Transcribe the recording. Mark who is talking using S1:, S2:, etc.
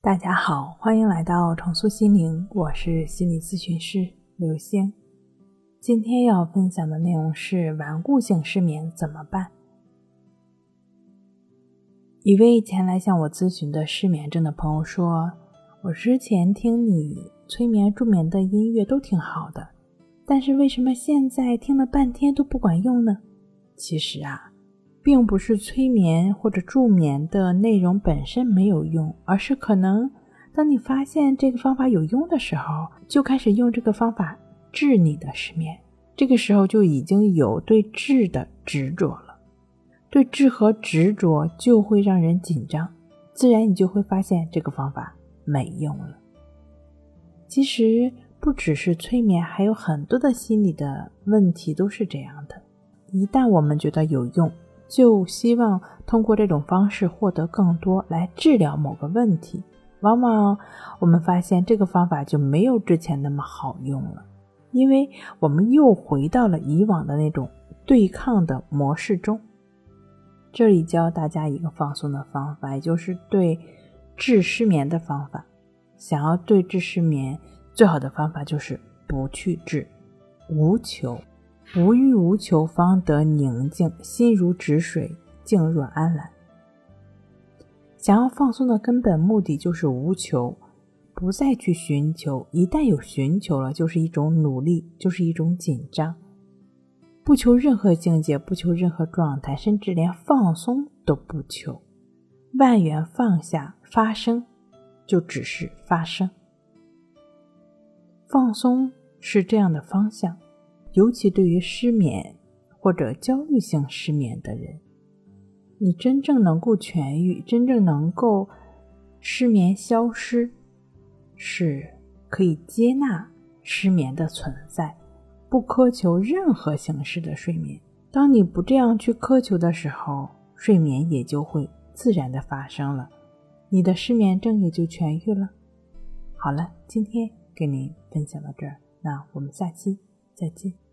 S1: 大家好，欢迎来到重塑心灵，我是心理咨询师刘星。今天要分享的内容是顽固性失眠怎么办？一位前来向我咨询的失眠症的朋友说：“我之前听你催眠助眠的音乐都挺好的，但是为什么现在听了半天都不管用呢？”其实啊。并不是催眠或者助眠的内容本身没有用，而是可能当你发现这个方法有用的时候，就开始用这个方法治你的失眠。这个时候就已经有对治的执着了，对治和执着就会让人紧张，自然你就会发现这个方法没用了。其实不只是催眠，还有很多的心理的问题都是这样的。一旦我们觉得有用，就希望通过这种方式获得更多来治疗某个问题，往往我们发现这个方法就没有之前那么好用了，因为我们又回到了以往的那种对抗的模式中。这里教大家一个放松的方法，也就是对治失眠的方法。想要对治失眠，最好的方法就是不去治，无求。无欲无求，方得宁静，心如止水，静若安澜。想要放松的根本目的就是无求，不再去寻求。一旦有寻求了，就是一种努力，就是一种紧张。不求任何境界，不求任何状态，甚至连放松都不求。万缘放下，发生，就只是发生。放松是这样的方向。尤其对于失眠或者焦虑性失眠的人，你真正能够痊愈，真正能够失眠消失，是可以接纳失眠的存在，不苛求任何形式的睡眠。当你不这样去苛求的时候，睡眠也就会自然的发生了，你的失眠症也就痊愈了。好了，今天跟您分享到这儿，那我们下期再见。